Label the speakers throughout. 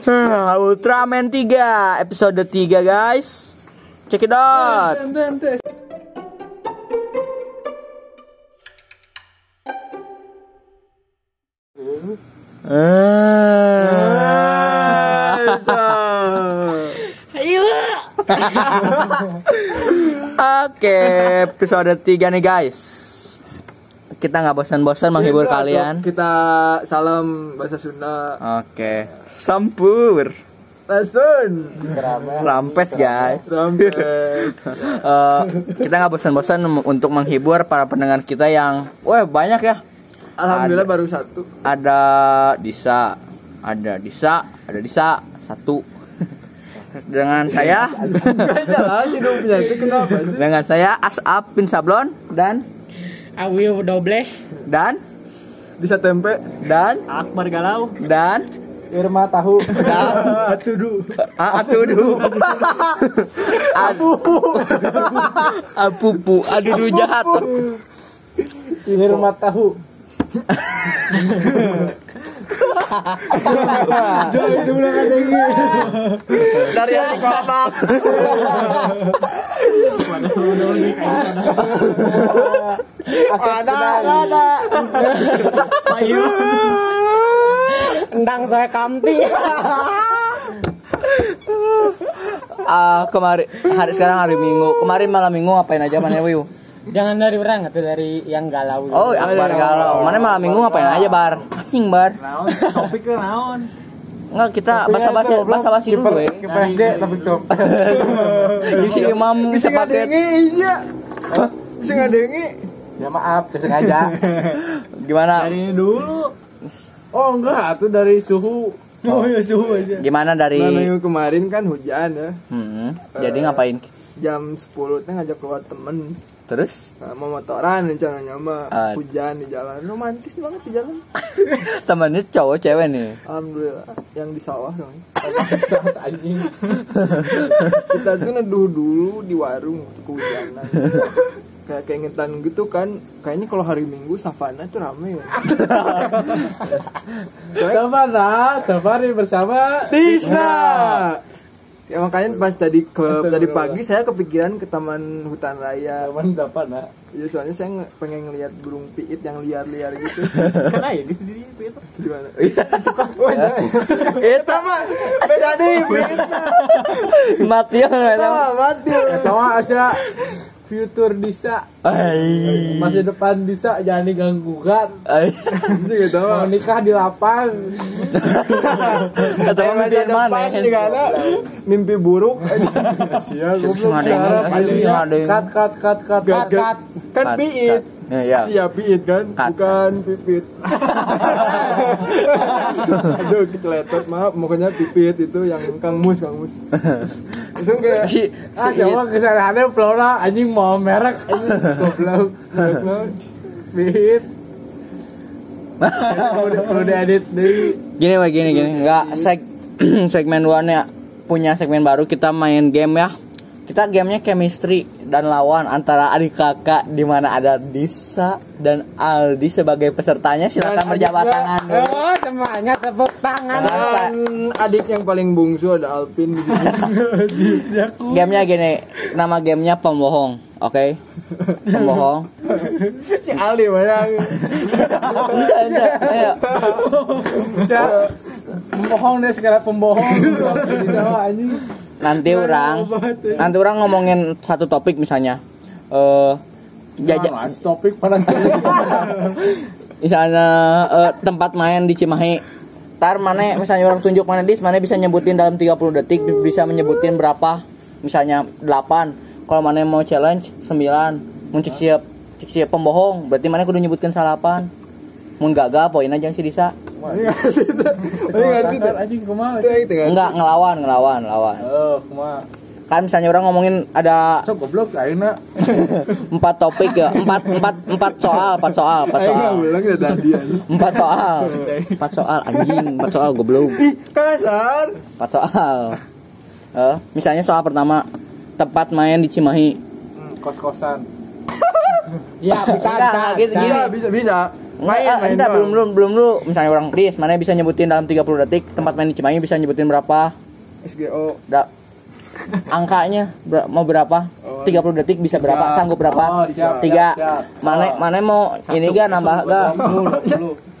Speaker 1: Hmm, Ultraman 3 episode 3 guys. Check it out.
Speaker 2: Ayo.
Speaker 1: Oke, episode 3 nih guys. Kita nggak bosan-bosan menghibur kalian.
Speaker 3: Kita salam bahasa Sunda.
Speaker 1: Oke, sampur.
Speaker 3: Lasun.
Speaker 1: Rampes guys.
Speaker 3: Rampes.
Speaker 1: Eh, kita nggak bosan-bosan untuk menghibur para pendengar kita yang, wah banyak ya.
Speaker 3: Alhamdulillah baru satu.
Speaker 1: Ada Disa, ada Disa, ada Disa satu. Dengan saya,
Speaker 3: Gak jelas hidupnya itu kenapa sih?
Speaker 1: dengan saya Asap bin Sablon dan
Speaker 2: Awi doble.
Speaker 1: dan
Speaker 3: Bisa tempe.
Speaker 1: dan
Speaker 2: Akbar galau.
Speaker 1: dan
Speaker 3: Irma tahu.
Speaker 1: dan
Speaker 3: Atudu.
Speaker 1: Atudu. Apupu. Apupu. Adudu jahat.
Speaker 3: Irma tahu. Jangan diulang ada ini.
Speaker 1: Dari hati kotak.
Speaker 3: Ada, ada.
Speaker 2: Ayo.
Speaker 3: Endang saya kamti.
Speaker 1: Ah, kemarin hari sekarang hari Minggu. Kemarin malam Minggu ngapain aja mana Wiu?
Speaker 2: Jangan dari orang atau dari yang galau.
Speaker 1: Oh, Akbar galau. Mana malam Minggu ngapain aja, Bar? Anjing, Bar.
Speaker 2: naon? Topik ke naon?
Speaker 1: Enggak, kita basa-basi basa-basi dulu, we.
Speaker 3: KPSD tapi top.
Speaker 1: Jadi si Imam
Speaker 3: Bisa
Speaker 1: sepaket.
Speaker 3: ngadengi iya. Bisa ngadengi. Ya maaf, sengaja.
Speaker 1: Gimana?
Speaker 2: Dari dulu.
Speaker 3: Oh enggak, itu dari suhu. Oh ya suhu aja.
Speaker 1: Gimana
Speaker 3: Nah,
Speaker 1: dari
Speaker 3: minggu kemarin kan hujan ya.
Speaker 1: Hmm, jadi ngapain?
Speaker 3: Jam 10 teh ngajak keluar temen
Speaker 1: Terus?
Speaker 3: Nah, mau motoran rencananya mah
Speaker 1: Ah.
Speaker 3: hujan di jalan. Romantis banget di jalan.
Speaker 1: Temannya cowok cewek nih.
Speaker 3: alhamdulillah. Yang di sawah dong. Anjing. Kita tuh neduh dulu di warung waktu kehujanan. Kayak keingetan gitu kan. Kayaknya kalau hari minggu savana tuh rame ya.
Speaker 4: Savana, safari bersama
Speaker 3: Tisna ya makanya pas tadi ke tadi pagi saya kepikiran ke taman hutan raya.
Speaker 4: Teman Savana.
Speaker 3: ya soalnya saya nge- pengen ngeliat burung piit yang liar-liar gitu.
Speaker 2: Karena ya di sendiri itu itu.
Speaker 3: gimana? Oh iya. Itu mah beda nih
Speaker 1: Mati ya
Speaker 3: Itu mah mati.
Speaker 4: Sama Asia future Disa, masa depan Disa jangan diganggu kan.
Speaker 3: itu gitu
Speaker 4: Mau nikah di lapang.
Speaker 1: Kata mimpi mana?
Speaker 3: mimpi buruk
Speaker 4: Sia
Speaker 1: Bisa ngadengin, bisa ngadengin.
Speaker 4: Kat kat kat kat kat kat.
Speaker 3: kan
Speaker 1: Kat,
Speaker 3: piit
Speaker 1: kat. Ya, ya.
Speaker 3: iya piit kan
Speaker 1: Kat.
Speaker 3: bukan pipit aduh keceletot maaf pokoknya pipit itu yang kang mus kang mus langsung kayak
Speaker 1: Si
Speaker 4: Ah,
Speaker 1: si
Speaker 4: siapa kesalahannya Flora anjing mau merek anjing goblok. Bit. Perlu perlu diedit deui.
Speaker 1: gini weh gini gini nggak seg segmen dua nya punya segmen baru kita main game ya kita gamenya chemistry dan lawan antara adik kakak di mana ada Disa dan Aldi sebagai pesertanya silakan berjabat tangan dulu.
Speaker 4: Oh, semuanya tepuk tangan.
Speaker 3: Dan adik yang paling bungsu ada Alpin di sini.
Speaker 1: gamenya gini nama gamenya pembohong oke pembohong
Speaker 3: si Aldi bayang.
Speaker 1: enggak enggak ayo
Speaker 4: Pembohong deh segala pembohong. Anjing.
Speaker 1: Nanti orang nanti orang ngomongin satu topik misalnya. Eh jajak
Speaker 4: Nah, topik pada
Speaker 1: misalnya eh, tempat main di Cimahi. Tar mana misalnya orang tunjuk mana dis mana bisa nyebutin dalam 30 detik bisa menyebutin berapa. Misalnya 8 kalau mana mau challenge 9 mun cek siap siap pembohong berarti mana kudu nyebutkan salapan mun gagal poin aja si Disa
Speaker 4: Kumaha.
Speaker 3: Itu yang tengah.
Speaker 1: enggak ngelawan ngelawan ngelawan
Speaker 4: Oh, kumaha.
Speaker 1: kan misalnya orang ngomongin ada
Speaker 4: Sok goblok ayeuna.
Speaker 1: empat topik ya empat empat empat soal empat soal empat soal
Speaker 3: bilang ya
Speaker 1: empat soal empat soal anjing empat soal goblok
Speaker 3: Ih, kasar.
Speaker 1: empat soal Eh, misalnya soal pertama tempat main di Cimahi
Speaker 4: Kos-kosan.
Speaker 2: Ya bisa bisa.
Speaker 1: gitu,
Speaker 2: bisa.
Speaker 3: Bisa, bisa,
Speaker 1: Main,
Speaker 3: main
Speaker 1: entar,
Speaker 3: doang.
Speaker 1: belum belum belum dulu. Misalnya orang Pris, mana bisa nyebutin dalam 30 detik tempat main di Cimahi bisa nyebutin berapa?
Speaker 3: SGO
Speaker 1: Da angkanya ber- mau berapa?
Speaker 3: Oh.
Speaker 1: 30 detik bisa berapa? Sanggup berapa?
Speaker 4: Oh, siap,
Speaker 1: Tiga.
Speaker 4: siap, siap.
Speaker 1: Mana mana mau ini gak nambah gak? 20.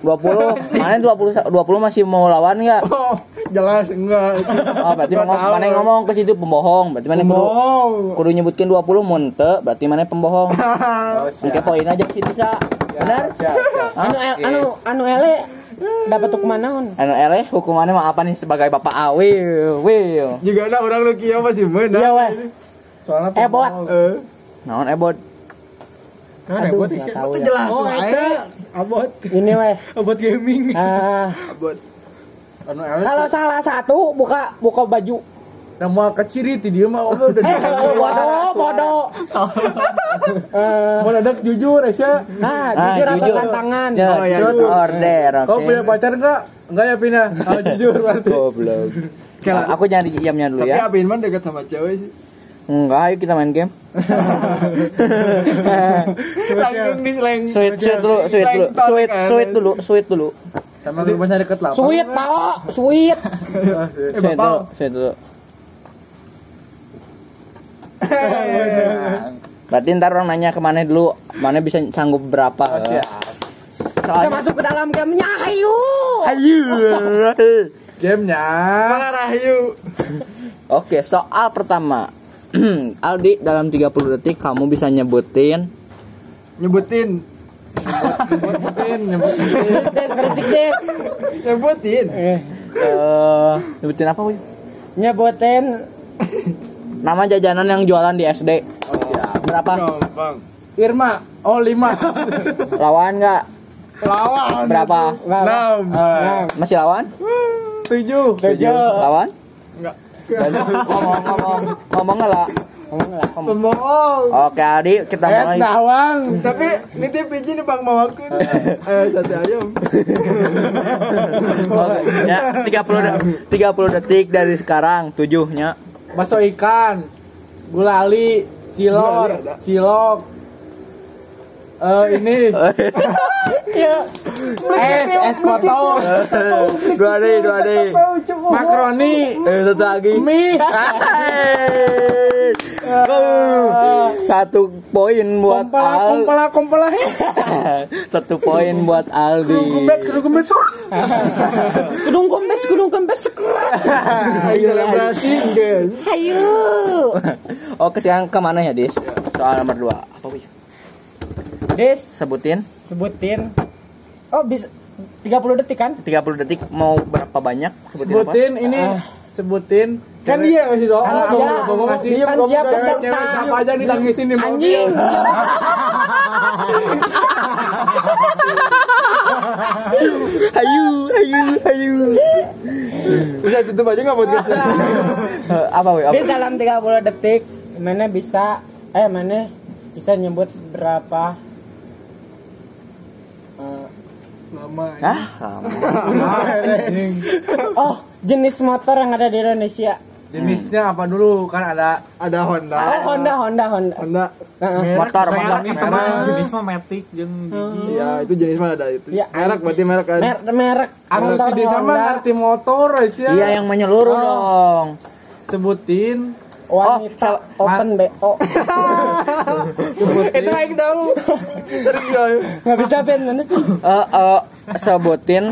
Speaker 1: Mana 20 20 masih mau lawan gak?
Speaker 3: oh jelas enggak
Speaker 1: Oh, berarti
Speaker 3: Nggak tahu.
Speaker 1: mana ngomong ke situ pembohong. Berarti mana kudu kudu nyebutkin 20 munte, berarti mana pembohong. Oke, poin aja ke situ, Sa. Benar?
Speaker 4: Siap, siap.
Speaker 2: Anu el- anu anu ele dapat hukuman
Speaker 1: Anu eleh hukumannya mah apa nih sebagai bapak awil, wil.
Speaker 3: juga ada orang lu kia masih menang
Speaker 2: Iya weh.
Speaker 4: Soalnya
Speaker 2: Eh, bot.
Speaker 3: eh
Speaker 1: Naon ebot?
Speaker 2: Aduh, nggak tahu ya.
Speaker 3: jelas
Speaker 2: Oh,
Speaker 3: abot
Speaker 2: Ini weh.
Speaker 3: abot gaming
Speaker 2: Ah,
Speaker 3: abot
Speaker 4: anu
Speaker 2: kalau salah satu buka buka baju.
Speaker 4: Nama keciri ti dia mah oh, udah
Speaker 2: Eh, bodoh, bodoh.
Speaker 4: Mau dadak jujur Aisyah
Speaker 2: Nah, jujur atau tantangan.
Speaker 1: Ya,
Speaker 3: Oh, iya,
Speaker 1: order, oke.
Speaker 4: kau punya pacar enggak enggak ya Pina oh, jujur berarti
Speaker 1: Goblok. Ah, aku nyari jamnya dulu
Speaker 3: tapi
Speaker 1: ya.
Speaker 3: Apin man dekat sama cewek sih
Speaker 1: Enggak, ayo kita main game.
Speaker 3: langsung di slang
Speaker 1: Sweet, sweet dulu, sweet dulu, sweet, sweet dulu, sweet dulu.
Speaker 4: sama rumahnya deket lapang
Speaker 2: Sweet, Pak. Sweet.
Speaker 3: eh
Speaker 1: Sweet dulu, sweet dulu. Berarti ntar orang nanya ke mana dulu, mana bisa sanggup berapa?
Speaker 2: Kita
Speaker 1: Soalnya,
Speaker 2: masuk ke dalam gamenya, ayo.
Speaker 1: ayo.
Speaker 4: gamenya
Speaker 3: malah rahayu
Speaker 1: Oke, soal pertama. Aldi dalam 30 detik kamu bisa nyebutin
Speaker 3: nyebutin
Speaker 4: nyebutin nyebutin
Speaker 2: Des.
Speaker 3: nyebutin
Speaker 2: Eh,
Speaker 1: nyebutin apa, Wi?
Speaker 2: nyebutin
Speaker 1: Nama jajanan yang jualan di SD.
Speaker 4: oh siap.
Speaker 1: Berapa?
Speaker 3: gampang
Speaker 4: Irma. Oh lima.
Speaker 1: Lawan nggak?
Speaker 3: lawan.
Speaker 1: Berapa?
Speaker 3: enam.
Speaker 1: Masih lawan?
Speaker 4: tujuh.
Speaker 2: Tujuh.
Speaker 1: Lawan?
Speaker 3: enggak.
Speaker 1: Ngomong ngomong. Ngomong nggak lah
Speaker 2: Ngomong
Speaker 3: pembohong
Speaker 1: oke Aldi kita
Speaker 4: eh
Speaker 1: mulai.
Speaker 4: nawang
Speaker 3: tapi nitip biji nih bang mawaku eh sate ayam.
Speaker 1: Oke, ya 30 de- 30 detik dari sekarang tujuhnya
Speaker 4: bakso ikan gulali cilor cilok. Eh ini.
Speaker 2: Iya.
Speaker 4: es es potong.
Speaker 1: dua deh dua deh
Speaker 4: makaroni
Speaker 1: eh satu lagi.
Speaker 4: Mie.
Speaker 1: satu poin buat
Speaker 4: kompala
Speaker 1: Al.
Speaker 4: kompala kompala
Speaker 1: satu poin buat Aldi.
Speaker 4: Kumbes kudu kumbes
Speaker 2: Sekudung kempes, sekudung kempes,
Speaker 3: selebrasi guys
Speaker 2: Ayo.
Speaker 1: oke sekarang ke mana ya Dis? Soal nomor dua. Apa Wi?
Speaker 2: Des,
Speaker 1: sebutin.
Speaker 2: Sebutin. Oh, bisa 30 detik kan?
Speaker 1: 30 detik mau berapa banyak? Sebutin, apa?
Speaker 4: sebutin ini sebutin kan dia ngasih doa
Speaker 2: Kan
Speaker 4: ngomong ngasih
Speaker 2: Kan siap
Speaker 4: cewek-
Speaker 2: peserta.
Speaker 4: siapa aja ditangisin di mobil
Speaker 2: Anjing.
Speaker 1: Ayu, ayu, ayu.
Speaker 3: bisa tutup aja nggak podcast
Speaker 1: apa? Apa?
Speaker 2: Des dalam 30 detik mana bisa eh mana bisa nyebut berapa
Speaker 3: lama.
Speaker 1: Ah, lama.
Speaker 2: oh jenis motor yang ada di Indonesia.
Speaker 4: Jenisnya apa dulu? Kan ada
Speaker 3: ada Honda.
Speaker 2: Oh Honda Honda Honda.
Speaker 3: Honda.
Speaker 2: Heeh.
Speaker 1: motor, motor.
Speaker 2: Merek.
Speaker 3: sama
Speaker 2: jenis
Speaker 3: mah Matic jeung ya itu jenis mana ada itu.
Speaker 2: Ya,
Speaker 3: merek berarti merek kan?
Speaker 2: Merek merek.
Speaker 4: Anu
Speaker 2: motor
Speaker 4: si Desa mah ngerti motor Aisyah.
Speaker 1: Iya yang menyeluruh
Speaker 2: Oh.
Speaker 1: dong.
Speaker 4: sebutin
Speaker 2: wanita
Speaker 1: Oh,
Speaker 2: open bo
Speaker 3: itu aing tahu sering ya
Speaker 2: nggak bisa Ben
Speaker 1: Eh eh sebutin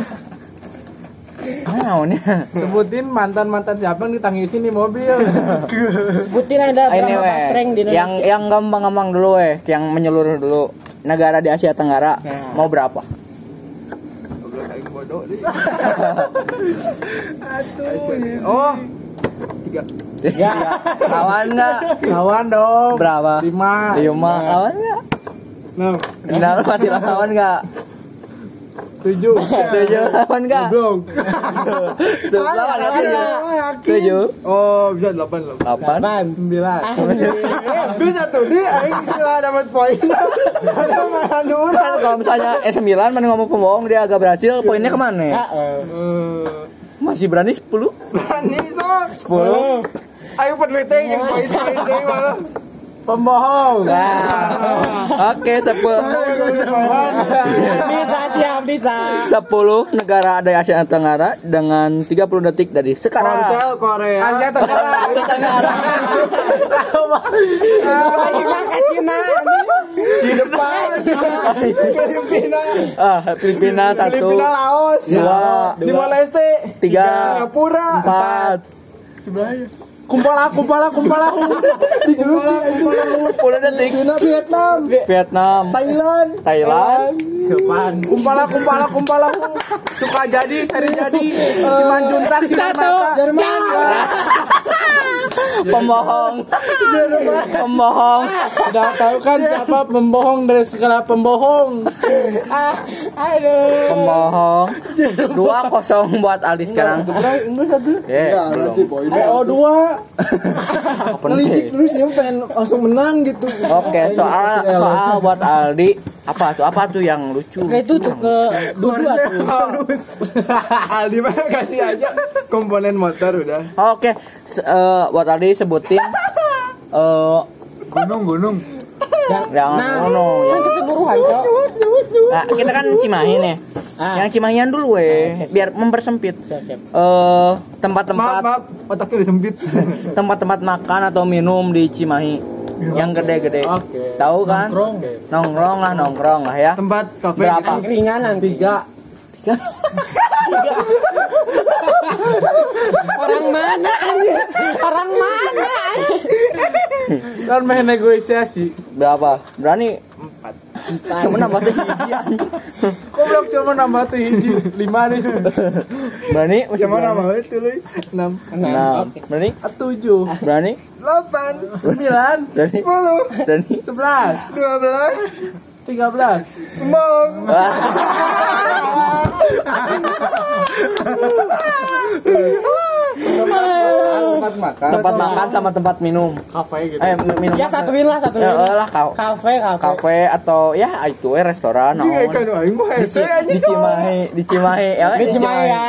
Speaker 1: Naon ya?
Speaker 4: sebutin mantan mantan siapa yang ditangisin di mobil
Speaker 2: sebutin ada
Speaker 1: Ini
Speaker 2: berapa
Speaker 1: weh.
Speaker 2: pasreng di
Speaker 1: Yang
Speaker 2: Indonesia
Speaker 1: yang gampang-gampang dulu weh, yang menyeluruh dulu. Negara di Asia Tenggara
Speaker 2: Ya.
Speaker 1: mau berapa?
Speaker 3: aduh oh tiga
Speaker 2: ya
Speaker 1: Lawan nggak?
Speaker 4: lawan dong
Speaker 1: Berapa?
Speaker 4: lima
Speaker 1: Lima. Lawan nggak?
Speaker 3: enam
Speaker 1: Benar masih lawan nggak?
Speaker 3: tujuh
Speaker 1: Tujuh lawan nggak? nggak? Tujuh. Tujuh.
Speaker 3: oh bisa delapan
Speaker 1: Delapan.
Speaker 4: Sembilan
Speaker 3: bisa tuh dia aing setelah dapat poin
Speaker 1: Kan kalau misalnya eh 9 mana ngomong pembohong dia agak berhasil, poinnya ke
Speaker 2: mana?
Speaker 3: Eh,
Speaker 1: Masih berani 10? 10.
Speaker 3: berani sok
Speaker 1: 10.
Speaker 3: ayo penelitian yang poin poin dari mana
Speaker 4: Pembohong.
Speaker 1: Nah, Oke, sepuluh
Speaker 2: bisa siap bisa.
Speaker 1: sepuluh negara ada Asia Tenggara dengan 30 detik dari sekarang.
Speaker 3: Korsel Korea.
Speaker 4: Asia Tenggara.
Speaker 2: Lagi makan Cina.
Speaker 3: Di depan. Filipina.
Speaker 1: Ah, Filipina satu,
Speaker 3: Filipina Laos.
Speaker 1: dua,
Speaker 3: Timor Leste.
Speaker 1: tiga,
Speaker 3: Singapura.
Speaker 1: empat,
Speaker 3: Kumpala, kumpala, kumpala.
Speaker 1: sepuluh detik.
Speaker 3: Filipina, Vietnam.
Speaker 1: Vietnam,
Speaker 3: Thailand.
Speaker 1: Thailand,
Speaker 2: Sopan.
Speaker 3: Kumpala, kumpala, kumpala. Suka jadi, seri jadi. Siman juntak, siman
Speaker 2: Satu. Jerman.
Speaker 1: pembohong, pembohong.
Speaker 4: Udah tahu kan siapa pembohong dari segala pembohong.
Speaker 2: Ah, aduh.
Speaker 1: Pembohong. Dua kosong buat Aldi sekarang.
Speaker 3: Inggris satu.
Speaker 1: Eh, belum.
Speaker 4: PO2.
Speaker 1: Apa
Speaker 3: Ngelicik terus dia pengen langsung menang gitu.
Speaker 1: Oke, soal soal buat Aldi apa tuh? Apa tuh yang lucu?
Speaker 2: Kayak itu tuh ke dua tuh.
Speaker 3: Aldi mah kasih aja komponen motor udah.
Speaker 1: Oke, eh, buat Aldi sebutin eh
Speaker 3: Gunung, gunung.
Speaker 1: jangan
Speaker 2: Nah,
Speaker 1: ngono.
Speaker 2: kan keseluruhan, Cok.
Speaker 1: Nah, kita kan Cimahi nih.
Speaker 2: Ah.
Speaker 1: Yang Cimahian dulu weh,
Speaker 2: Ah, siap,
Speaker 1: biar mempersempit.
Speaker 2: Siap, siap.
Speaker 1: Eh
Speaker 3: Maaf,
Speaker 1: tempat-tempat
Speaker 3: maaf, otaknya udah sempit.
Speaker 1: tempat-tempat makan atau minum di Cimahi yang gede-gede.
Speaker 4: Oke.
Speaker 1: Tahu kan?
Speaker 4: Nongkrong.
Speaker 1: Nongkrong lah, nongkrong lah ya.
Speaker 3: Tempat kafe.
Speaker 1: Berapa?
Speaker 2: Angkringan nanti.
Speaker 4: Tiga.
Speaker 2: Orang mana anjir? Orang mana anjir?
Speaker 4: Kan main negosiasi.
Speaker 1: Berapa? Berani? Empat. Cuma nambah tuh hiji, anjing.
Speaker 4: Goblok cuma nambah tuh hiji. Lima nih.
Speaker 1: Berani? Berani?
Speaker 3: nama itu lu? 6
Speaker 1: Enam. Berani?
Speaker 4: Tujuh.
Speaker 1: Berani?
Speaker 3: 8
Speaker 4: Sembilan.
Speaker 1: Berani?
Speaker 3: 10
Speaker 1: Berani?
Speaker 4: Sebelas.
Speaker 3: 12
Speaker 4: Tiga belas.
Speaker 3: Bong
Speaker 4: Tempat makan.
Speaker 1: Tempat makan sama tempat minum.
Speaker 4: Kafe gitu.
Speaker 1: Eh, minum.
Speaker 2: Ya satuin lah, satuin.
Speaker 1: Ya, lah kau.
Speaker 2: Kafe, kafe.
Speaker 1: Kafe atau ya itu eh restoran
Speaker 3: mah
Speaker 1: Di, Cimahi, di Cimahi. Ya,
Speaker 2: Di Cimahi ya.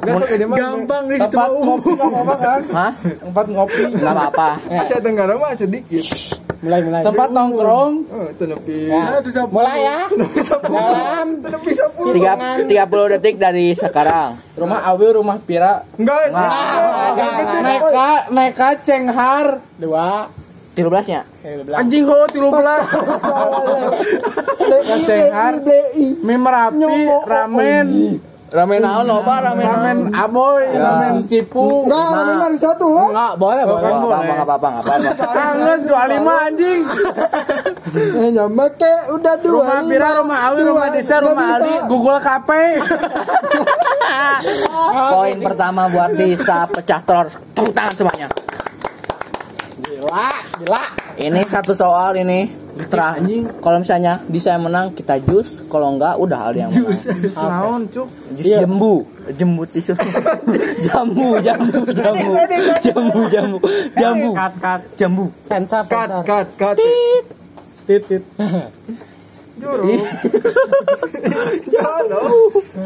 Speaker 3: Gampang di situ
Speaker 4: Tempat ngopi nggak apa-apa kan?
Speaker 1: Hah?
Speaker 4: Tempat ngopi.
Speaker 1: Enggak apa-apa.
Speaker 3: Asia Tenggara mah sedikit
Speaker 2: Mulai, mulai.
Speaker 4: Tempat nongkrong.
Speaker 3: Oh, itu nepi
Speaker 2: Ya. Mulai ya. Dalam
Speaker 3: 10
Speaker 1: Tiga, 30 detik dari sekarang.
Speaker 4: Rumah Awi, rumah Pira.
Speaker 3: Enggak,
Speaker 1: Enggak.
Speaker 3: enggak.
Speaker 4: Neka, neka cenghar.
Speaker 2: dua.
Speaker 1: 13 nya.
Speaker 4: Anjing ho, tilu belas. Cenghar. Mie merapi, ramen.
Speaker 1: Ramen naon loba ramen
Speaker 4: Ramen aboy, ramen cipung.
Speaker 3: Enggak, ramen hari satu lah.
Speaker 2: Enggak, boleh, boleh.
Speaker 1: Enggak apa-apa, enggak apa-apa, enggak apa-apa.
Speaker 4: Anges 25 anjing.
Speaker 3: Eh, nyama ke udah dua.
Speaker 4: Rumah Pira, rumah Awi, rumah Disa, rumah Aldi, Google Cafe.
Speaker 1: Poin pertama buat Disa pecah telur. Tepuk tangan semuanya.
Speaker 2: Gila, gila.
Speaker 1: Ini satu soal ini. Terakhir, kalau misalnya Disa yang menang, kita jus. Kalau enggak, udah Aldi yang menang.
Speaker 4: Naon, cuk.
Speaker 1: Jus jembu, jembu tisu. jambu, jambu, jambu, jambu, jambu, jambu,
Speaker 2: Cut, cut.
Speaker 1: jambu.
Speaker 2: Sensor,
Speaker 3: Cut,
Speaker 2: sensor.
Speaker 3: cut, cut.
Speaker 4: Titit.
Speaker 3: Jorok. Jangan dong.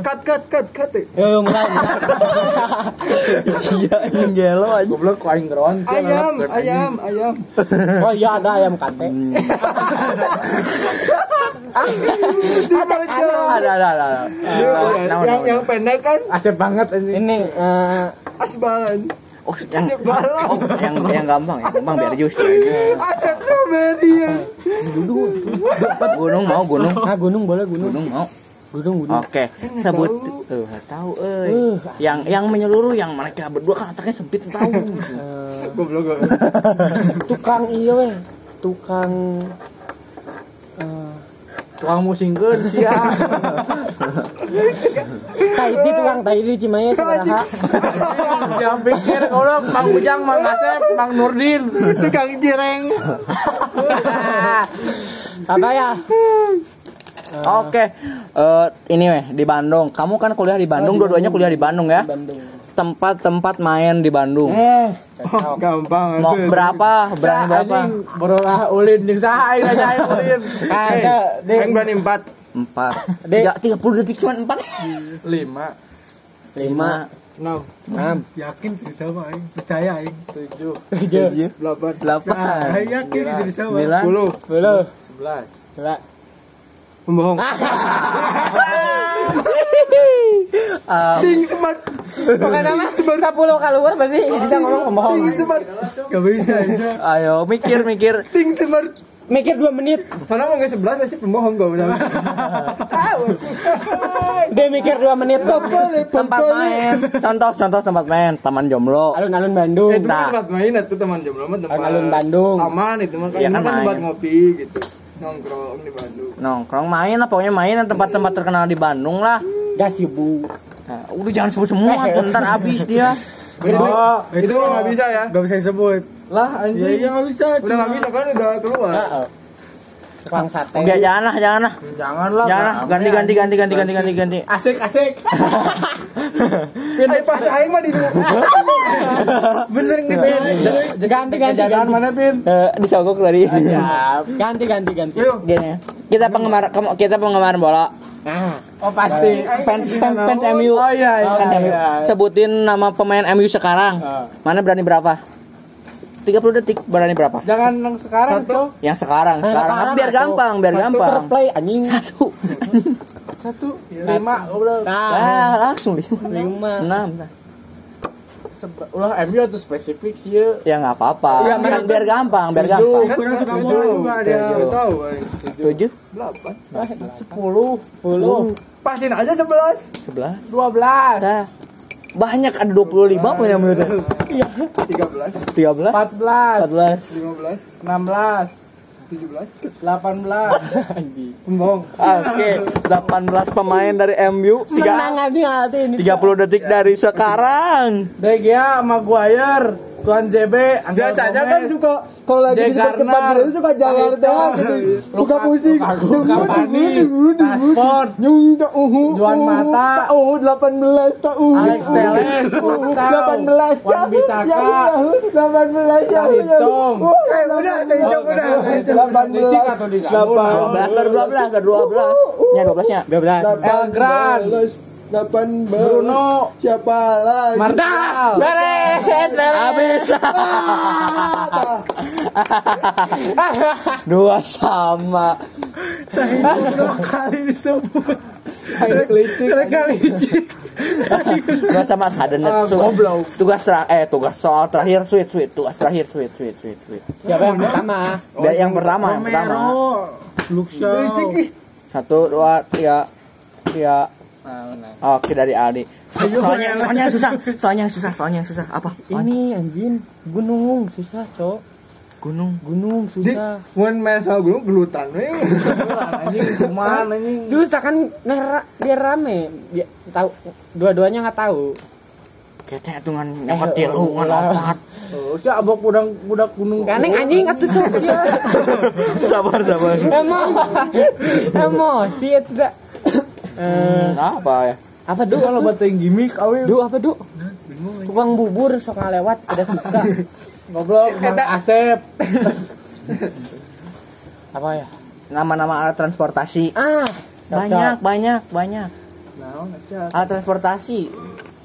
Speaker 3: Cut, cut, cut, cut. eh.
Speaker 2: Yo, mulai, mulai.
Speaker 1: Iya, anjing gelo aja.
Speaker 4: Goblok ku aing geron.
Speaker 3: Ayam, ayam, ayam.
Speaker 2: Oh iya ada ayam kate.
Speaker 1: Ada, ada, ada. ada.
Speaker 3: Yang yang pendek kan
Speaker 4: Asep banget anjing.
Speaker 2: Ini eh
Speaker 3: asbalan.
Speaker 1: Oh, yang, oh, yang, yang gampang, yang gampang biar jus.
Speaker 3: Asep strawberry. ya.
Speaker 1: jus. Gunung mau, gunung.
Speaker 2: ah gunung boleh gunung.
Speaker 1: Gunung mau.
Speaker 2: Gunung, gunung.
Speaker 1: Oke, sebut tuh tahu euy. Yang yang menyeluruh yang mereka berdua kan otaknya sempit tahu.
Speaker 3: Goblok. goblok.
Speaker 2: Tukang iya weh. Tukang eh
Speaker 4: Tukang musingkeun sia.
Speaker 2: Taidi tukang Taidi Cimahi sabaraha?
Speaker 4: Siapa pikir goblok Mang Ujang, Mang Asep, Mang Nurdin.
Speaker 3: Tukang cireng.
Speaker 2: Apa ya?
Speaker 1: Oke, eh, ini weh di Bandung. Kamu kan kuliah di Bandung, dua-duanya kuliah di Bandung ya.
Speaker 2: Bandung.
Speaker 1: Tempat-tempat main di Bandung.
Speaker 2: Eh,
Speaker 3: Gampang.
Speaker 1: Mau berapa? Berani berapa?
Speaker 4: Borolah ulin jeung saha aing aja aing ulin.
Speaker 2: ada di
Speaker 3: Yang berani empat.
Speaker 1: Empat. Tiga, tiga puluh detik cuma empat.
Speaker 4: Lima.
Speaker 1: Lima.
Speaker 3: enam
Speaker 2: enam
Speaker 4: Yakin bisa sama aing, percaya aing.
Speaker 3: tujuh
Speaker 2: tujuh
Speaker 3: delapan
Speaker 1: delapan
Speaker 4: Nah, aing yakin bisa sama.
Speaker 1: sembilan
Speaker 3: sepuluh
Speaker 2: sepuluh
Speaker 3: sebelas
Speaker 2: sebelas
Speaker 1: Ah,
Speaker 3: ting semat
Speaker 2: pokoknya mah sepuluh keluar pasti bisa ngomong pembohong.
Speaker 3: ting semat
Speaker 4: Gak bisa, bisa.
Speaker 1: ayo mikir mikir.
Speaker 3: Ting semat
Speaker 2: mikir dua menit.
Speaker 3: Karena mau nggak sebelas pasti pembohong gak udah
Speaker 2: dia mikir dua menit.
Speaker 1: Tempat main. Contoh contoh tempat main. Taman jomblo.
Speaker 2: Alun-alun Bandung.
Speaker 3: Itu mah
Speaker 1: Nah.
Speaker 3: tempat main itu teman jomblo
Speaker 2: Alun-alun Bandung.
Speaker 3: aman itu mah.
Speaker 1: Iya kan
Speaker 3: kan tempat
Speaker 1: main.
Speaker 3: ngopi gitu. Nongkrong di Bandung.
Speaker 1: Nongkrong main lah pokoknya main tempat-tempat terkenal di Bandung lah.
Speaker 2: Gas ibu
Speaker 1: Nah, udah jangan sebut semua tuh, ntar habis dia.
Speaker 3: Oh itu nggak bisa ya?
Speaker 4: Gak bisa disebut.
Speaker 3: lah
Speaker 4: Ya
Speaker 3: anjing
Speaker 4: iya gak bisa.
Speaker 3: udah nggak bisa kan udah keluar.
Speaker 2: Tukang sate.
Speaker 1: Udah jangan lah jangan lah
Speaker 3: jangan lah
Speaker 1: jangan lah ganti ganti ganti ganti ganti ganti. Ganti
Speaker 3: asik asik. Pindah pas aing mah di bener nih
Speaker 2: ganti ganti ganti
Speaker 3: mana pin?
Speaker 1: Eh, disogok tadi
Speaker 2: ganti ganti ganti.
Speaker 1: Gini. Kita penggemar kita penggemar bola
Speaker 2: nah
Speaker 3: oh pasti.
Speaker 1: Fans fans, fans MU
Speaker 3: oh iya iya,
Speaker 1: Fans MU.
Speaker 3: iya.
Speaker 1: sebutin nama pemain MU sekarang. Mana berani berapa? 30 detik berani berapa?
Speaker 3: Jangan yang sekarang cok.
Speaker 1: Yang sekarang
Speaker 2: Yang
Speaker 1: sekarang,
Speaker 2: sekarang,
Speaker 1: biar gampang biar gampang.
Speaker 2: play anjing.
Speaker 1: Satu.
Speaker 3: Satu lima udah.
Speaker 2: Nah
Speaker 1: ah langsung lima.
Speaker 2: Lima
Speaker 1: enam
Speaker 3: ulah MU atau spesifik sih ya?
Speaker 1: Ya nggak apa-apa.
Speaker 2: Iya,
Speaker 1: Kan biar gampang biar
Speaker 3: Tujuh.
Speaker 1: gampang.
Speaker 4: Kan kurang suka bola juga ada.
Speaker 3: Tujuh. tahu aing.
Speaker 1: tujuh
Speaker 3: delapan.
Speaker 2: Sepuluh. Sepuluh.
Speaker 3: Pasin aja sebelas.
Speaker 1: Sebelas.
Speaker 3: Dua belas.
Speaker 1: Nah, banyak ada 25 pemain MU tuh
Speaker 3: tiga belas.
Speaker 1: 13
Speaker 3: empat belas.
Speaker 1: 14
Speaker 3: lima belas
Speaker 2: enam belas
Speaker 3: tujuh belas
Speaker 2: delapan belas.
Speaker 3: Pembohong
Speaker 1: Oke, 18 pemain dari MU, tiga-
Speaker 2: menang hati hati ini.
Speaker 1: 30 detik dari sekarang.
Speaker 3: De Gea, Maguire, Tuan ZB, biasanya kan suka kalau lagi
Speaker 2: dipercepat
Speaker 3: gitu suka jalan doang gitu. Buka musik.
Speaker 2: Cavani, Rashford,
Speaker 3: Nyung tak uhu.
Speaker 2: Juan Mata,
Speaker 3: Oh, 18 tak uhu.
Speaker 2: Alex Telles, Luxau,
Speaker 3: 18
Speaker 2: Wan Bisaka,
Speaker 3: 18 ya.
Speaker 2: Hicong.
Speaker 3: Eh, udah, Hicong udah.
Speaker 2: 18 atau di
Speaker 1: 12 dari 12 dari 12. Nya 12-nya.
Speaker 2: 12
Speaker 3: Elgran, 18
Speaker 2: Bruno,
Speaker 3: siapa lagi?
Speaker 2: Mardal
Speaker 1: Beres, beres. Habis. Dua sama.
Speaker 3: kali disebut.
Speaker 2: kali
Speaker 1: Dua sama Saden. Goblok. Tugas terakhir eh tugas soal terakhir sweet sweet. Tugas terakhir sweet sweet sweet sweet.
Speaker 2: siapa yang pertama
Speaker 1: Biar yang pertama, yang pertama.
Speaker 4: Luxau.
Speaker 1: Satu, dua, tiga, tiga. Oke dari Adi. So- Soalnya, soalnya susah, soalnya susah, soalnya susah. Apa? Soalnya
Speaker 2: ini anjing gunung susah cok
Speaker 1: gunung.
Speaker 2: gunung susah
Speaker 3: Mun main sama gunung gelutan we. Anjing kuman anjing.
Speaker 2: susah kan biar, biar rame biar tahu dua-duanya nggak tahu
Speaker 1: Kita hitungan nyapat tilu, ngan opat.
Speaker 3: Oh, si abok budak budak gunung.
Speaker 2: Kaneng anjing atuh sok.
Speaker 1: Sabar, sabar.
Speaker 2: Emang emosi itu Eh,
Speaker 1: Apa ya?
Speaker 2: apa du?
Speaker 3: Kalau buat yang gimmick awe
Speaker 2: Du apa du? Tukang bubur sok ngalewat ada suka.
Speaker 3: ngobrol Mang Asep.
Speaker 2: apa ya?
Speaker 1: Nama-nama alat transportasi.
Speaker 2: Ah,
Speaker 1: Banyak, banyak, banyak.
Speaker 3: Nah?
Speaker 1: Alat transportasi.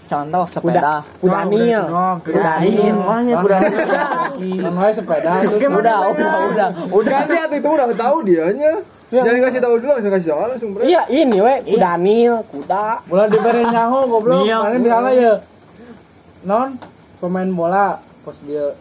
Speaker 1: Contoh sepeda. Kudain, makanya kudain.
Speaker 3: Kan wae sepeda terus
Speaker 1: Udah, udah, udah, udah.
Speaker 3: Kan dia itu udah tahu dianya. Jangan kasih tahu dulu langsung kasih tahu langsung bre.
Speaker 2: Iya, ini we kudanil, kuda.
Speaker 3: Bola diberi nyaho goblok.
Speaker 2: Iya.
Speaker 3: Mana misalnya ya. Non pemain bola pos dia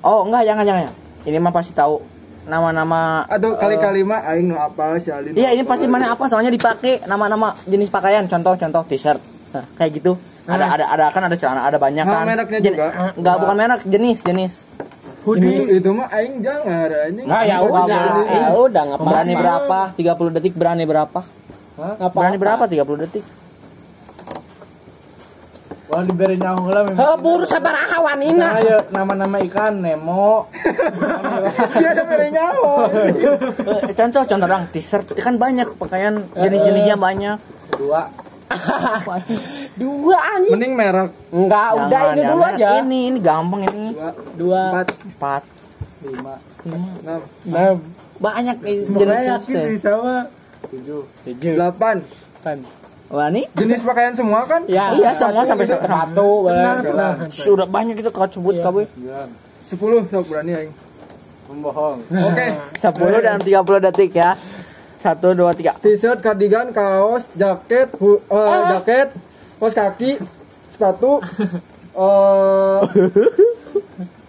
Speaker 1: Oh, enggak, jangan, jangan. Ini mah pasti tahu nama-nama
Speaker 3: atau kali-kali mah aing nu apa si Alin.
Speaker 1: Iya, ini pasti mana apa soalnya dipakai nama-nama jenis pakaian. Contoh, contoh t-shirt. Nah, kayak gitu. Ada ada ada kan ada celana, ada banyak
Speaker 3: Nama
Speaker 1: kan.
Speaker 3: mereknya
Speaker 1: Jen-
Speaker 3: juga?
Speaker 1: Enggak, bukan merek, jenis, jenis.
Speaker 3: Hoodie itu mah aing jangan anjing.
Speaker 2: Nah, ya udah, ya udah ngapa
Speaker 1: Berani berapa? 30 detik berani berapa?
Speaker 2: Ngapa?
Speaker 1: Berani berapa 30 detik?
Speaker 3: Bola diberi nyaho lah memang.
Speaker 2: Heh, buru sabar awanina.
Speaker 3: Nah, ya nama-nama ikan Nemo. Siapa diberi nyaho?
Speaker 1: Eh, contoh contoh dong t-shirt kan banyak pakaian jenis-jenisnya banyak.
Speaker 3: Dua.
Speaker 2: Dua anjing.
Speaker 3: Mending merek
Speaker 2: Enggak, udah ini
Speaker 1: jangan.
Speaker 2: dulu aja.
Speaker 1: Ini ini gampang ini.
Speaker 3: dua,
Speaker 2: Dua.
Speaker 3: empat,
Speaker 1: Empat.
Speaker 3: lima, enam,
Speaker 2: Enam.
Speaker 1: Banyak jenis
Speaker 4: yakin bisa mah.
Speaker 3: tujuh,
Speaker 2: Tujuh.
Speaker 3: delapan,
Speaker 2: Delapan.
Speaker 1: Wani
Speaker 3: jenis pakaian semua kan
Speaker 2: Ya.
Speaker 1: Iya, semua sampai
Speaker 2: sepatu,
Speaker 3: Benar,
Speaker 2: bener.
Speaker 3: benar.
Speaker 1: sudah banyak itu kau sebut
Speaker 2: Iya.
Speaker 1: kamu
Speaker 3: 10 sok berani aing
Speaker 4: Membohong.
Speaker 3: oke
Speaker 1: 10 dalam 30 detik ya 1 2 3
Speaker 3: t-shirt cardigan kaos jaket hu- eh, jaket kaos kaki sepatu eh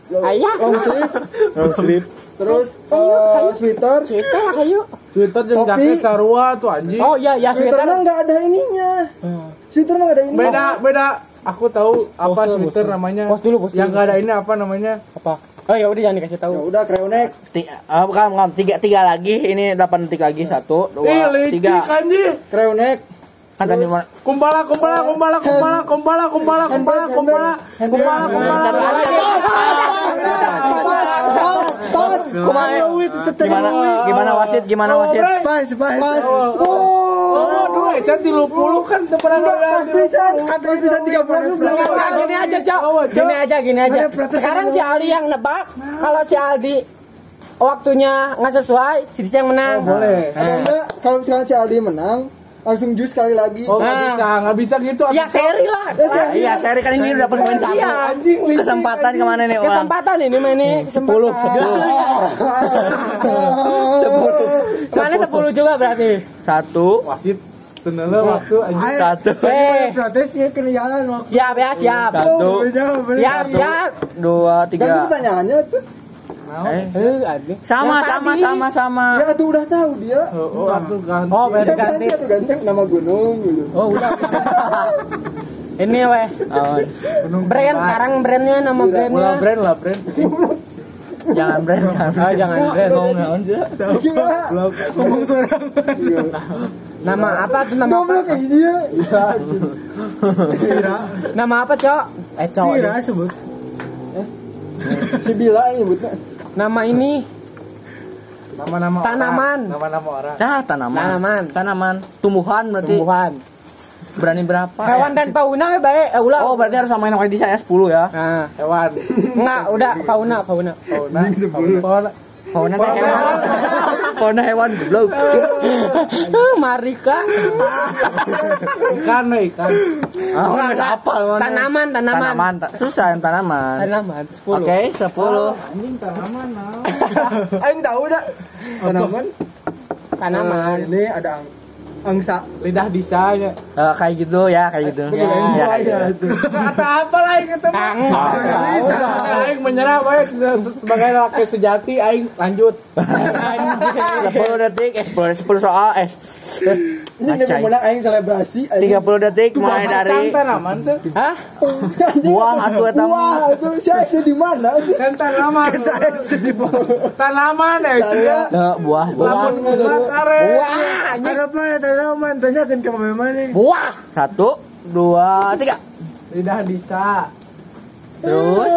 Speaker 2: Ayah.
Speaker 3: long sleeve
Speaker 1: long sleeve
Speaker 3: terus eh, sweater
Speaker 2: ayo.
Speaker 4: Twitter jeung
Speaker 3: Topi.
Speaker 4: jaket sarua tuh anjing.
Speaker 2: Oh iya, ya
Speaker 3: sweater
Speaker 2: sweater.
Speaker 3: mah nggak ada ininya sweater mah nggak ada ininya
Speaker 4: Beda, beda. Aku tahu apa
Speaker 2: pose.
Speaker 4: namanya.
Speaker 2: Pose dulu, pose
Speaker 4: Yang nggak ada ini apa namanya?
Speaker 2: Apa? Oh ya udah jangan dikasih tahu.
Speaker 3: ya udah kreonek
Speaker 1: tiga, ah, bukan, bukan, tiga, tiga lagi ini 8 detik lagi satu dua
Speaker 4: licik
Speaker 1: tiga
Speaker 4: anjing.
Speaker 3: kreonek
Speaker 1: kan tadi mana
Speaker 4: Kumbala, kumbala, kumbala, kumbala, kumbala, kumbala, kumbala, kumbala, kumbala, kumbala.
Speaker 3: pas pas
Speaker 1: gimana gimana wasit gimana wasit?
Speaker 3: Pas pas.
Speaker 4: Oh, dua, saya tilu puluh kan sebenarnya
Speaker 3: pas pisan pas pisan tiga
Speaker 2: Nah, gini aja. Gini aja, gini aja. Sekarang si Aldi yang nebak. Kalau si Aldi waktunya nggak sesuai, si yang menang.
Speaker 4: boleh.
Speaker 3: atau enggak kalau misalnya si Aldi menang langsung jus sekali lagi
Speaker 4: Oh, nggak
Speaker 2: Nah.
Speaker 4: bisa, nggak bisa gitu.
Speaker 2: Ya seri lah.
Speaker 3: Ya, seri.
Speaker 1: Nah, iya seri kan ini udah poin satu
Speaker 2: Iya,
Speaker 4: anjing, licik,
Speaker 1: kesempatan
Speaker 4: anjing.
Speaker 1: ke mana nih orang
Speaker 2: Kesempatan ini main nih.
Speaker 1: sepuluh sepuluh sepuluh
Speaker 2: Mana sepuluh juga berarti.
Speaker 1: satu
Speaker 4: Wasit, tenele waktu anjing.
Speaker 1: satu
Speaker 2: Eh,
Speaker 3: protesnya kena jalan waktu
Speaker 2: siap ya, siap.
Speaker 1: satu
Speaker 2: Siap, siap.
Speaker 1: dua
Speaker 3: ganti
Speaker 1: tiga
Speaker 3: pertanyaannya tuh
Speaker 1: eh,
Speaker 2: Eh, Aldi.
Speaker 1: sama
Speaker 2: Yang
Speaker 1: sama
Speaker 2: tadi.
Speaker 1: sama sama
Speaker 3: ya tuh udah tahu dia
Speaker 4: Oh, oh, waktu ganti.
Speaker 2: Oh, berarti
Speaker 3: dia
Speaker 2: ganti.
Speaker 3: ganti atau ganti nama gunung gitu
Speaker 2: Oh, udah. Ini weh.
Speaker 1: Oh,
Speaker 2: Brand sekarang brandnya nama brandnya.
Speaker 4: brand lah, brand.
Speaker 1: jangan brand jangan
Speaker 2: Ah, jangan brand.
Speaker 1: Ngomong naon sih?
Speaker 3: ngomong seorang
Speaker 2: Nama apa tuh nama apa?
Speaker 3: goblok kayak dia
Speaker 2: Nama apa, Cok? Eh, Cok. ini.
Speaker 3: sebut si Bila yang nyebutnya
Speaker 2: Nama ini
Speaker 4: Nama-nama
Speaker 2: Tanaman.
Speaker 4: orang. Nama-nama orang.
Speaker 1: Nah, tanaman.
Speaker 2: Tanaman.
Speaker 1: Tanaman. Tumbuhan berarti.
Speaker 2: tumbuhan.
Speaker 1: Berani berapa?
Speaker 2: Hewan dan fauna eh, baik. Eh, ulah.
Speaker 1: Oh, berarti harus samain sama di saya 10 ya.
Speaker 2: Nah,
Speaker 4: Hewan.
Speaker 2: enggak, udah fauna, fauna.
Speaker 4: Fauna. Fauna.
Speaker 1: Fauna teh hewan. Fauna hewan goblok.
Speaker 2: Eh, Marika.
Speaker 4: Ikan, we, ikan.
Speaker 1: Ah, enggak hafal mana.
Speaker 2: Tanaman, tanaman.
Speaker 1: Tanaman. ta- Susah yang tanaman.
Speaker 2: Tanaman 10.
Speaker 1: Oke, 10.
Speaker 4: Anjing tanaman nah.
Speaker 3: aing tahu dah tanaman
Speaker 2: Tanaman.
Speaker 3: ini ada ang angsa
Speaker 4: Lidah disanya.
Speaker 1: Eh, kayak gitu ya, kayak gitu.
Speaker 2: Ya,
Speaker 1: Ya, kayak gitu.
Speaker 4: Kata apa lah yang ketemu? Aing menyerah we sebagai laki sejati aing lanjut.
Speaker 1: 10 detik, eh 10, 10 soal, eh
Speaker 3: ini menang aing selebrasi aing
Speaker 1: 30 detik mulai dari.
Speaker 2: Hah?
Speaker 1: buah atau tamu.
Speaker 3: wah itu SD di mana sih
Speaker 4: Kan tanaman. Tanaman ya sih.
Speaker 1: Eh, buah, buah.
Speaker 3: Tanaman tanyakan ke mana nih
Speaker 2: Wah.
Speaker 1: Satu, dua, tiga.
Speaker 4: Lidah disa.
Speaker 1: Terus,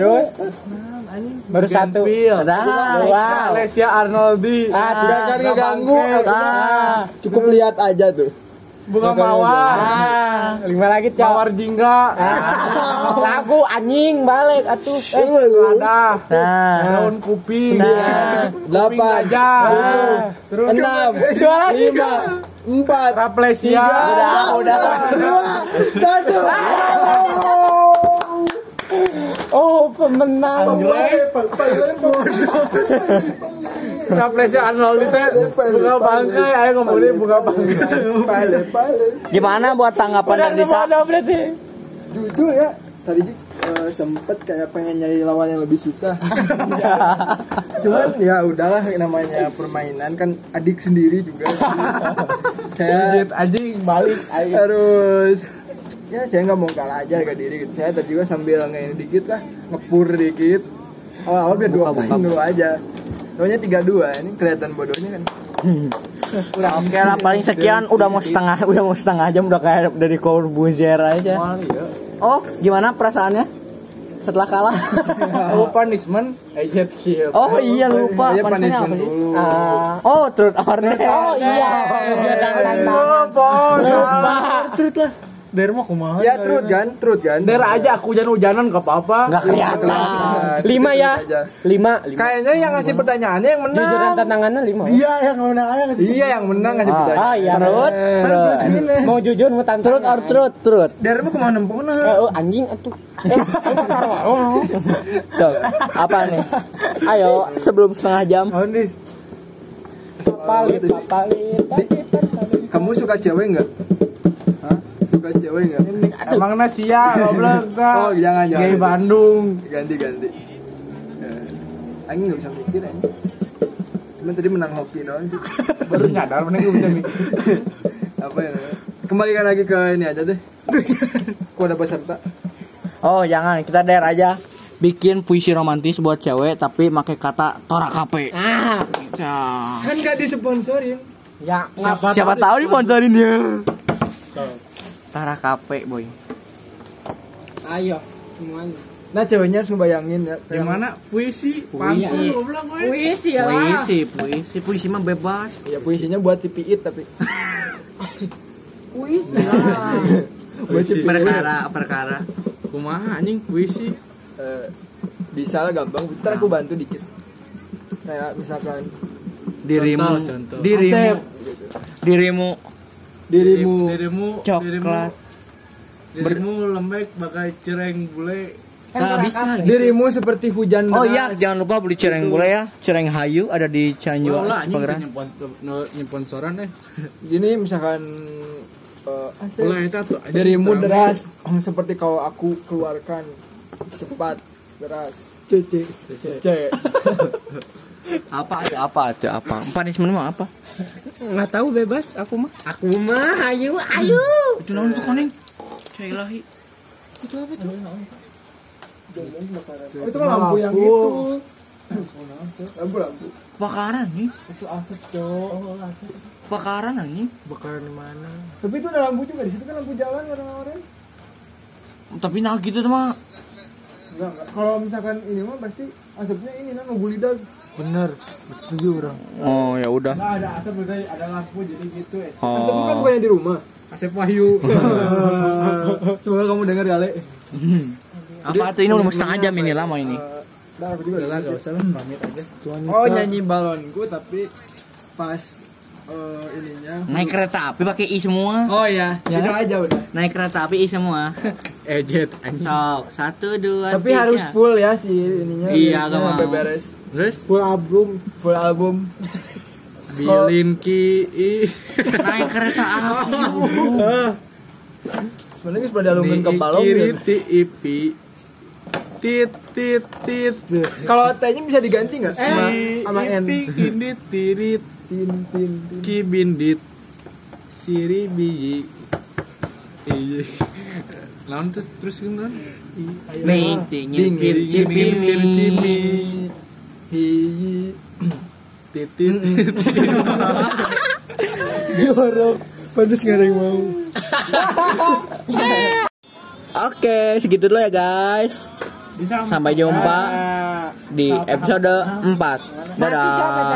Speaker 2: Terus baru satu.
Speaker 1: Nah,
Speaker 2: Wow.
Speaker 4: Alessia Arnoldi.
Speaker 2: Ah,
Speaker 3: udah kan ngeganggu
Speaker 1: nah,
Speaker 3: cukup lihat aja tuh
Speaker 4: Bunga mawar.
Speaker 2: Ah, lima lagi, Cok.
Speaker 4: Mawar jingga.
Speaker 2: Ah, Lagu anjing balik atuh. Eh,
Speaker 4: Ada.
Speaker 1: nah,
Speaker 4: Daun kuping.
Speaker 1: nah.
Speaker 3: delapan
Speaker 4: Gajah.
Speaker 2: Ah.
Speaker 4: Terus
Speaker 3: enam lima empat
Speaker 4: Raplesia.
Speaker 1: Udah, udah.
Speaker 3: dua satu
Speaker 2: Oh, pemenang.
Speaker 4: Raplesia Arnoldi teh bunga bangkai. Ayo ngomongin bunga bangkai.
Speaker 3: pale pale
Speaker 1: Gimana buat tanggapan dari Disa?
Speaker 3: jujur ya tadi eh, sempet kayak pengen nyari lawan yang lebih susah cuman ya udahlah namanya permainan kan adik sendiri juga saya
Speaker 4: Anjing balik.
Speaker 3: Harus ya saya nggak mau kalah aja harga diri gitu. saya tadi juga sambil ngein dikit lah ngepur dikit awal-awal biar dua poin dulu aja soalnya tiga dua ini kelihatan bodohnya kan
Speaker 1: Oke lah paling sekian udah mau setengah udah mau setengah jam udah kayak dari Corbuzier aja.
Speaker 4: Mal ya.
Speaker 1: Oh gimana perasaannya setelah kalah?
Speaker 4: Oh punishment agent kill.
Speaker 1: Oh iya lupa.
Speaker 3: Iya,
Speaker 1: Punishment
Speaker 3: punishment
Speaker 1: apa sih?
Speaker 3: dulu.
Speaker 2: Ah,
Speaker 1: Oh truth or dare.
Speaker 2: oh iya. Jangan
Speaker 4: Oh,
Speaker 2: lupa.
Speaker 1: Truth lah.
Speaker 4: Der mah kumaha.
Speaker 3: Ya truth kan, truth kan.
Speaker 4: Der aja aku hujan-hujanan gak apa-apa.
Speaker 1: Nggak kelihatan.
Speaker 2: Lima ya.
Speaker 3: Aja.
Speaker 2: Lima. lima.
Speaker 3: Kayaknya yang ngasih pertanyaannya yang menang.
Speaker 2: Jujur dan tantangannya lima.
Speaker 4: Iya yang menang aja kasih.
Speaker 3: Iya yang menang ngasih
Speaker 1: Ah.
Speaker 3: pertanyaan.
Speaker 2: Ah iya.
Speaker 1: Terus,
Speaker 2: Terus. Mau jujur mau tantangan.
Speaker 1: Truth or truth, truth.
Speaker 3: Der mah ke mana nempona?
Speaker 2: Eh, oh, anjing atuh. Eh. Oh.
Speaker 1: So, apa nih? Ayo, sebelum setengah jam.
Speaker 3: Oh.
Speaker 2: Papalit, papalit, papalit.
Speaker 3: Kamu suka cewek nggak? Hah? Cewek nggak?
Speaker 4: Emang Nasia goblok
Speaker 3: Oh, jangan jangan.
Speaker 4: Gay Bandung.
Speaker 3: Ganti ganti. Eh, Aing nggak bisa mikir aing. Cuman tadi menang hoki doang sih.
Speaker 4: Baru nyadar mana gue bisa mikir.
Speaker 3: Apa ya? Kembalikan lagi ke ini aja deh. Kok ada peserta?
Speaker 1: Oh, jangan, kita dare aja. Bikin puisi romantis buat cewek tapi pakai kata torak kape.
Speaker 2: Ah,
Speaker 3: Kan nggak disponsorin.
Speaker 2: ya
Speaker 4: Siapa,
Speaker 1: Siapa tahu nih sponsorinnya. Torak kape, boy.
Speaker 2: Ayo semuanya.
Speaker 3: Nah ceweknya harus ngebayangin ya.
Speaker 4: Yang mana? Puisi.
Speaker 1: Puisi.
Speaker 4: Goblok gue.
Speaker 2: Puisi ya lah.
Speaker 1: Puisi, puisi, puisi mah bebas.
Speaker 3: Ya puisinya buat tipiit tapi.
Speaker 2: Puisi lah.
Speaker 1: Perkara, perkara.
Speaker 4: Kumaha anjing puisi.
Speaker 3: Eh, bisa lah gampang. Ntar aku bantu dikit. Kayak misalkan
Speaker 1: Dirimu,
Speaker 4: Contoh, contoh.
Speaker 1: dirimu,
Speaker 3: Asep,
Speaker 1: dirimu
Speaker 3: dirimu
Speaker 4: Dirimu.
Speaker 1: coklat.
Speaker 4: Dirimu, dirimu lembek bagai cereng bule.
Speaker 1: Nggak bisa. gitu.
Speaker 3: dirimu seperti hujan
Speaker 1: Oh
Speaker 3: deras.
Speaker 1: iya, jangan lupa beli cereng bule ya. Cereng Hayu ada di Cianjur,
Speaker 4: anjing
Speaker 1: Cipageran.
Speaker 4: nyempon nyempon soran eh.
Speaker 3: Gini misalkan
Speaker 4: Ulah eta tuh. anjing,
Speaker 3: dirimu
Speaker 4: terang.
Speaker 3: deras oh, seperti kau aku keluarkan cepat deras cece cece
Speaker 1: Apa aja, apa aja, apa? Punishment mah apa?
Speaker 2: Nggak tahu bebas aku mah. Aku mah ayo ayo.
Speaker 1: Itu naon tuh koning? Cai ilahi.
Speaker 3: Oh, itu kan lampu yang itu lampu lampu
Speaker 1: Bakaran nih.
Speaker 3: itu asap cowok
Speaker 1: Bakaran anjing.
Speaker 4: Bakaran mana?
Speaker 3: tapi itu ada lampu juga di situ kan lampu jalan orang-orang
Speaker 1: Tapi nah gitu tuh mah.
Speaker 3: enggak enggak kalau misalkan ini mah pasti asapnya ini nah ngebuli dag
Speaker 4: Bener. Setuju orang.
Speaker 1: Oh, ya udah.
Speaker 4: Nah, ada asap berarti ada lampu jadi gitu eh.
Speaker 3: asap bukan
Speaker 1: Oh.
Speaker 3: bukannya di rumah
Speaker 4: Asap Wahyu.
Speaker 3: semoga kamu dengar kali
Speaker 1: Apa tuh ini udah mau setengah jam ini lama ini.
Speaker 3: Nah, aku juga
Speaker 4: Udah lah, gak usah lah, pamit aja.
Speaker 3: Oh nyanyi balonku tapi pas eh, ininya
Speaker 1: Naik kereta api pakai i semua.
Speaker 3: Oh ya, itu aja udah.
Speaker 1: Naik kereta api i semua.
Speaker 4: Ejet anjing.
Speaker 1: Sok, satu, dua,
Speaker 3: Tapi
Speaker 1: tiga.
Speaker 3: harus full ya si ininya.
Speaker 1: Iya,
Speaker 3: liriknya
Speaker 1: gak mau.
Speaker 3: beres.
Speaker 1: Terus
Speaker 3: Full album, full album.
Speaker 4: Bilin ki i.
Speaker 1: naik kereta api.
Speaker 3: Sebenarnya pada alungin ke balon
Speaker 4: kiri ti ipi. Tit tit tit.
Speaker 3: Kalau T-nya bisa diganti nggak? Sama, sama N.
Speaker 4: Ipi indit tirit
Speaker 3: Tin tin tin.
Speaker 4: ki bindit. Siri biji. Iya. Lawan terus terus
Speaker 3: Dingin,
Speaker 1: cimi,
Speaker 4: Cimir cimi.
Speaker 3: Hiyi.
Speaker 4: Titit.
Speaker 3: Jorok. Pantes nggak ada yang mau.
Speaker 1: Oke, segitu dulu ya guys. Sampai jumpa di episode 4. Dadah.